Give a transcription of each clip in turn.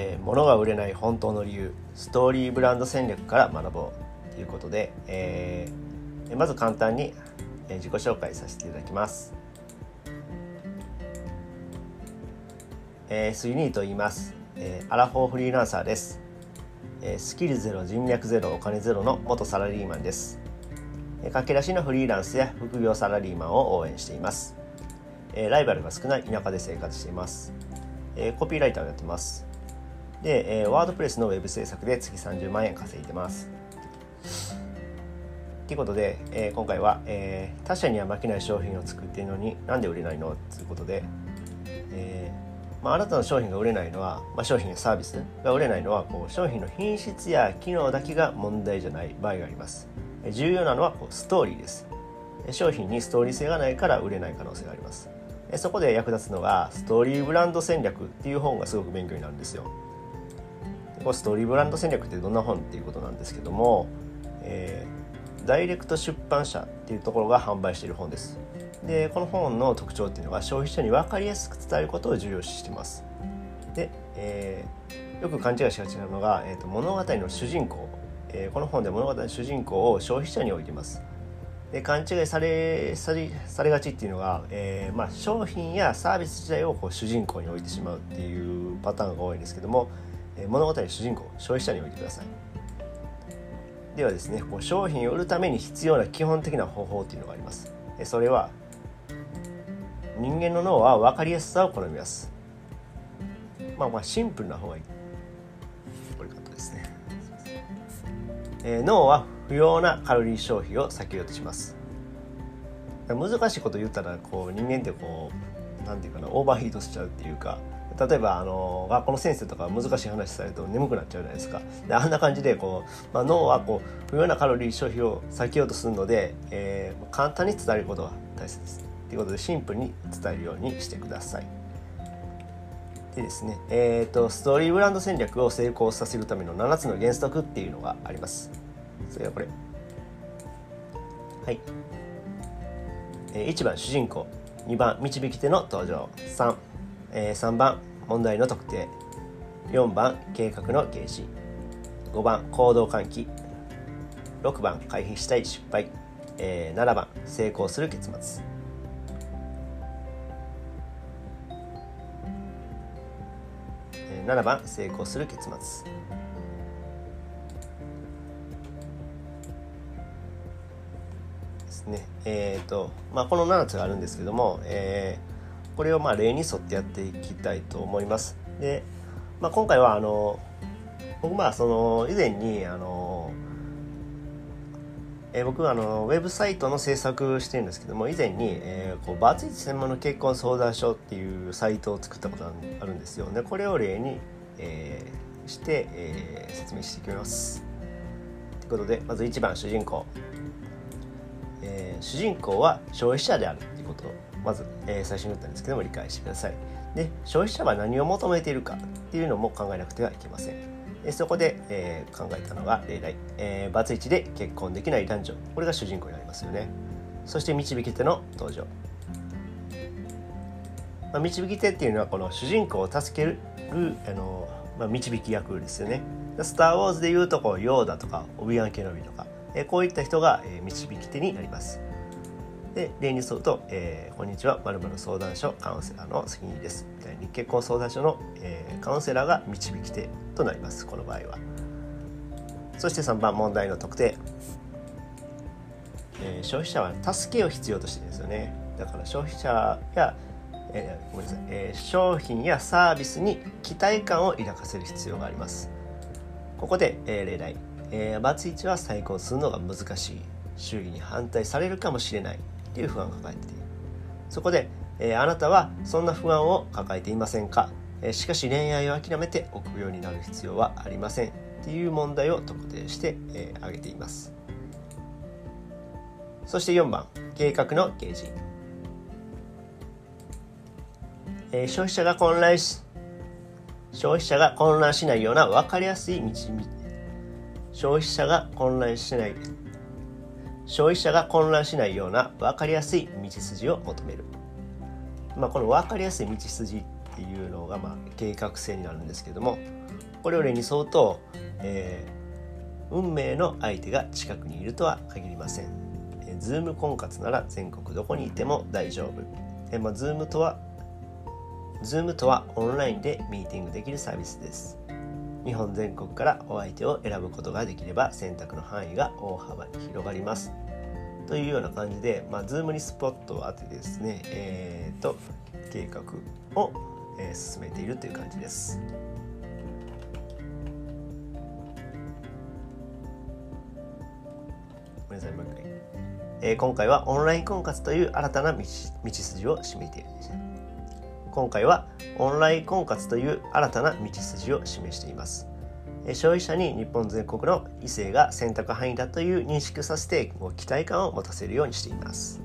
えー、物が売れない本当の理由ストーリーブランド戦略から学ぼうということで、えー、まず簡単に自己紹介させていただきます、えー、スユニーと言います、えー、アラフォーフリーランサーです、えー、スキルゼロ人脈ゼロお金ゼロの元サラリーマンです。駆け出しのフリーランスや副業サラリーマンを応援しています。ライバルが少ない田舎で生活しています。コピーライターをやってます。で、ワードプレスのウェブ制作で月30万円稼いでます。ということで、え今回は、え他社には負けない商品を作っているのになんで売れないの？ということで、えー、まあ、あなたの商品が売れないのは、まあ、商品やサービスが売れないのはこう商品の品質や機能だけが問題じゃない場合があります。重要なのはこうストーリーです。商品にストーリー性がないから売れない可能性があります。そこで役立つのがストーリーブランド戦略っていう本がすごく勉強になるんですよ。これストーリーブランド戦略ってどんな本っていうことなんですけども、えー、ダイレクト出版社っていうところが販売している本です。でこの本の特徴っていうのが消費者に分かりやすく伝えることを重要視しています。で、えー、よく勘違いしがちなのが、えーと、物語の主人公、えー、この本で物語の主人公を消費者に置いています。で勘違いされされされがちっていうのが、えーまあ、商品やサービス自体をこう主人公に置いてしまうっていうパターンが多いんですけども、物語主人公消費者に置いてください。ではですねこう商品を売るために必要な基本的な方法っていうのがあります。それは人間の脳は分かりやすさを好みます。まあまあシンプルな方がいい。これカットですね、えー、脳は不要なカロリー消費を避けようとします。難しいこと言ったらこう人間ってこう何て言うかなオーバーヒートしちゃうっていうか例えばあの学校の先生とか難しい話されると眠くなっちゃうじゃないですか。であんな感じでこう、まあ、脳はこう不要なカロリー消費を避けようとするので、えー、簡単に伝えることが大切です。ということでシンプルに伝えるようにしてください。でですねえーと、ストーリーブランド戦略を成功させるための7つの原則っていうのがあります。それはこれ。はい、1番主人公2番導き手の登場。3, えー、3番問題の特定。4番計画の掲示5番行動喚起。6番回避したい失敗、えー、7番成功する結末。7番成功する結末。ですね。えっ、ー、とまあこの7つがあるんですけども、えー、これをまあ例に沿ってやっていきたいと思います。で、まあ、今回はあの僕まあその以前にあのえー、僕はあのウェブサイトの制作してるんですけども以前に、えー、こうバツイチ専門の結婚相談所っていうサイトを作ったことがあるんですよ。でこれを例に、えー、して、えー、説明していきます。ということでまず1番主人公、えー、主人公は消費者であるっていうこと。まず、えー、最初に言ったんですけども理解してください。で消費者は何を求めているかっていうのも考えなくてはいけません。そこで、えー、考えたのが例題、えー、バツイチで結婚できない男女。これが主人公になりますよね。そして導き手の登場、まあ、導き手っていうのはこの主人公を助けるあの、まあ、導き役ですよね。スター・ウォーズでいうとこうヨーダとかオビアン・ケノビとか、えー、こういった人が、えー、導き手になります。で例に沿うと、えー、こんにちは、まる相談所カウンセラーの杉木です。みたいに結婚相談所の、えー、カウンセラーが導き手となります、この場合は。そして3番、問題の特定。えー、消費者は助けを必要としてるんですよね。だから消費者や、えー、ごめんなさい、えー、商品やサービスに期待感を抱かせる必要があります。ここで、えー、例題。えー、バツイチは再婚するのが難しい。周囲に反対されるかもしれない。っていう不安を抱えている。そこで、えー、あなたはそんな不安を抱えていませんか、えー、しかし恋愛を諦めて臆病になる必要はありませんっていう問題を特定して、えー、挙げています。そして4番計画の掲示、えー、消費者が混乱し消費者が混乱しないような分かりやすい道消費者が混乱しない消費者が混乱しないような分かりやすい道筋を求める、まあ、この分かりやすい道筋っていうのが、まあ、計画性になるんですけどもこれを例に沿うと、えー、運命の相手が近くにいるとは限りません、えー、 Zoom 婚活なら全国どこにいても大丈夫、えーまあ、 Zoom とは Zoom とはオンラインでミーティングできるサービスです。日本全国からお相手を選ぶことができれば選択の範囲が大幅に広がりますというような感じで、まあ、ズームにスポットを当ててですね、えーと、計画を、えー、進めているという感じです。ごめんなさい、もう一回。えー、今回はオンライン婚活という新たな道道筋を示しているでした今回はオンライン婚活という新たな道筋を示しています。消費者に日本全国の異性が選択範囲だという認識させて期待感を持たせるようにしています。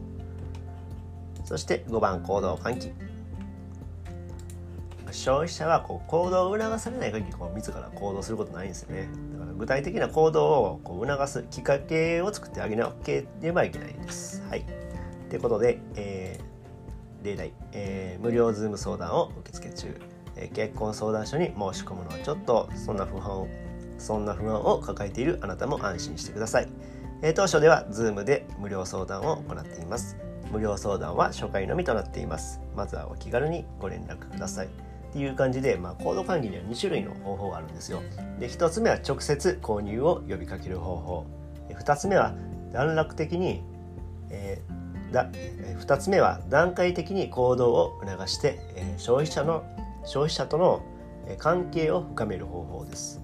そして5番行動喚起。消費者はこう行動を促されない限りこう自ら行動することないんですよね。だから具体的な行動をこう促すきっかけを作ってあげなければいけないんです。はい。ということで、えー、例題、えー、無料ズーム相談を受付中。え結婚相談所に申し込むのはちょっとそんな不安をそんな不安を抱えているあなたも安心してください、え当初では Zoom で無料相談を行っています。無料相談は初回のみとなっています。まずはお気軽にご連絡ください。っていう感じで、まあ、コード管理には2種類の方法があるんですよ。で1つ目は直接購入を呼びかける方法。2つ目は段落的に、えー、だ2つ目は段階的に行動を促して、消費者の消費者との関係を深める方法です。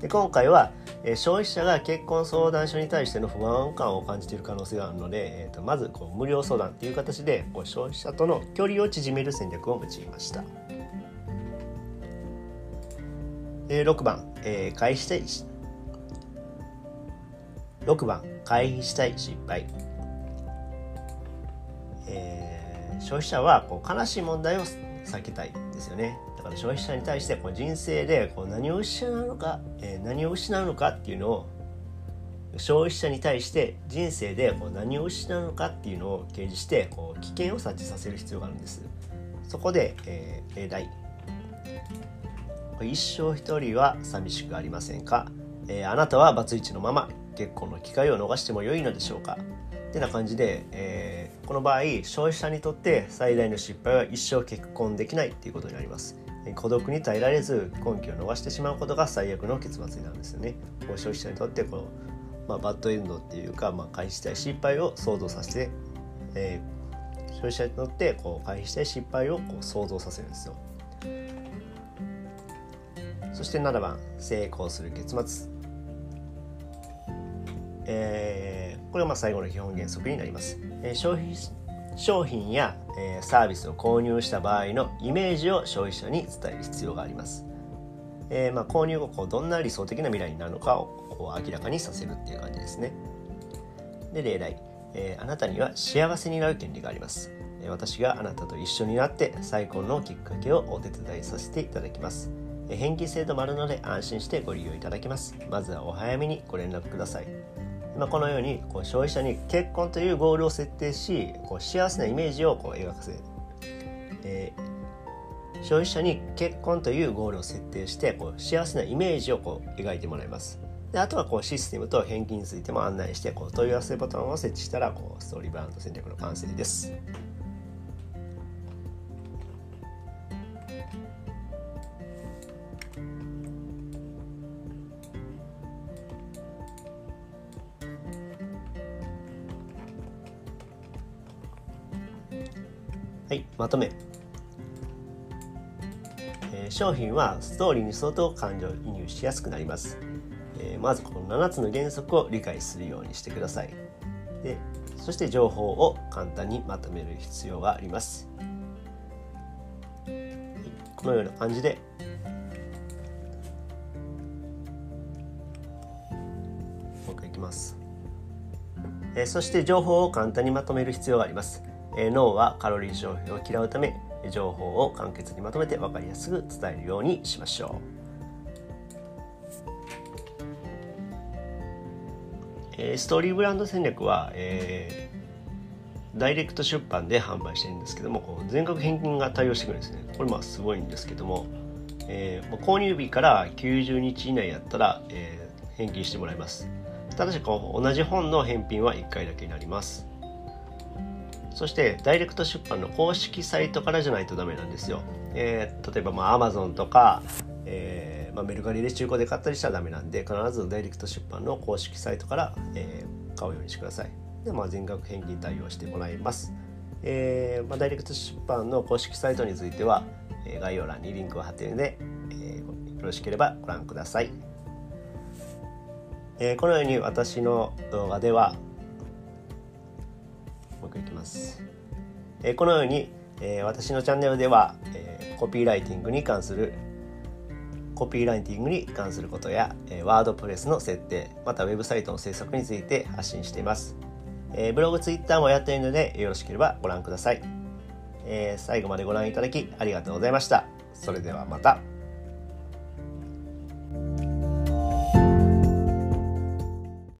で今回は消費者が結婚相談所に対しての不安感を感じている可能性があるので、えー、とまずこう無料相談という形でこう消費者との距離を縮める戦略を用いました、えー、6番、えー、回避したい6番回避したい失敗、消費者はこう悲しい問題を避けたいですよね。だから消費者に対してこう人生でこう何を失うのか、えー、何を失うのかっていうのを消費者に対して人生でこう何を失うのかっていうのを掲示してこう危険を察知させる必要があるんです。そこで、えー、例題。一生一人は寂しくありませんか、えー、あなたはバツイチのまま。結婚の機会を逃しても良いのでしょうか？ってな感じで、えー、この場合消費者にとって最大の失敗は一生結婚できないっていうことになります。孤独に耐えられず婚期を逃してしまうことが最悪の結末になるんですよね。こう消費者にとってこう、まあ、バッドエンドっていうか、まあ、回避したい失敗を想像させて、えー、消費者にとってこう回避したい失敗をこう想像させるんですよ。そして7番成功する結末。えー、これがま最後の基本原則になります。えー、消費商品や、えー、サービスを購入した場合のイメージを消費者に伝える必要があります。えまあ、購入後こうどんな理想的な未来になるのかをこう明らかにさせるっていう感じですね。で例題、え、あなたには幸せになる権利があります。私があなたと一緒になって再婚のきっかけをお手伝いさせていただきます。返金制度もあるので安心してご利用いただけます。まずはお早めにご連絡ください。まあ、このようにこう消費者に結婚というゴールを設定しこう幸せなイメージをこう描かせる、えー、消費者に結婚というゴールを設定してこう幸せなイメージをこう描いてもらいますであとはこうシステムと返金についても案内してこう問い合わせボタンを設置したらこうストーリーバウンド戦略の完成です。はい、まとめ、えー、商品はストーリーに相当感情移入しやすくなります、えー、まずこの7つの原則を理解するようにしてください。でそして情報を簡単にまとめる必要があります、このような感じで。もう一回いきます、えー、そして情報を簡単にまとめる必要があります。え脳はカロリー消費を嫌うため情報を簡潔にまとめて分かりやすく伝えるようにしましょう。えストーリーブランド戦略は、えダイレクト出版で販売してるんですけどもこう全額返金が対応してくるんですね。これまあすごいんですけども、えー、購入日から90日以内やったら、えー、返金してもらいます。ただしこう同じ本の返品は1回だけになります。そしてダイレクト出版の公式サイトからじゃないとダメなんですよ、えー、例えばまあ Amazon とか、えーまあ、メルカリで中古で買ったりしたらダメなんで必ずダイレクト出版の公式サイトから、えー、買うようにしてください。で、まあ、全額返金対応してもらいます、えーまあ、ダイレクト出版の公式サイトについては、えー、概要欄にリンクを貼っているので、えー、よろしければご覧ください、えー、このように私の動画ではもう一回いきます、えー、このように、えー、私のチャンネルでは、えー、コピーライティングに関するコピーライティングに関することや、えー、ワードプレスの設定またウェブサイトの制作について発信しています、えー、ブログツイッターもやっているのでよろしければご覧ください、えー、最後までご覧いただきありがとうございました。それではまた。